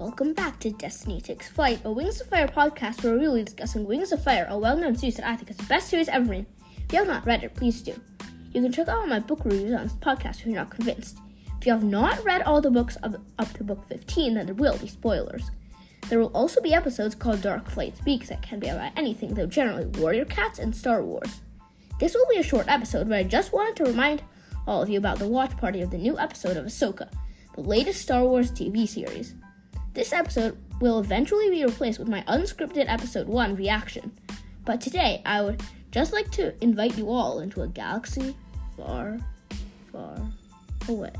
Welcome back to Destiny Takes Flight, a Wings of Fire podcast where we'll be discussing Wings of Fire, a well known series that I think is the best series ever made. If you have not read it, please do. You can check out my book reviews on this podcast if you're not convinced. If you have not read all the books up, up to book 15, then there will be spoilers. There will also be episodes called Dark Flight Speaks that can be about anything, though generally Warrior Cats and Star Wars. This will be a short episode, but I just wanted to remind all of you about the watch party of the new episode of Ahsoka, the latest Star Wars TV series. This episode will eventually be replaced with my unscripted episode 1 reaction, but today I would just like to invite you all into a galaxy far, far away.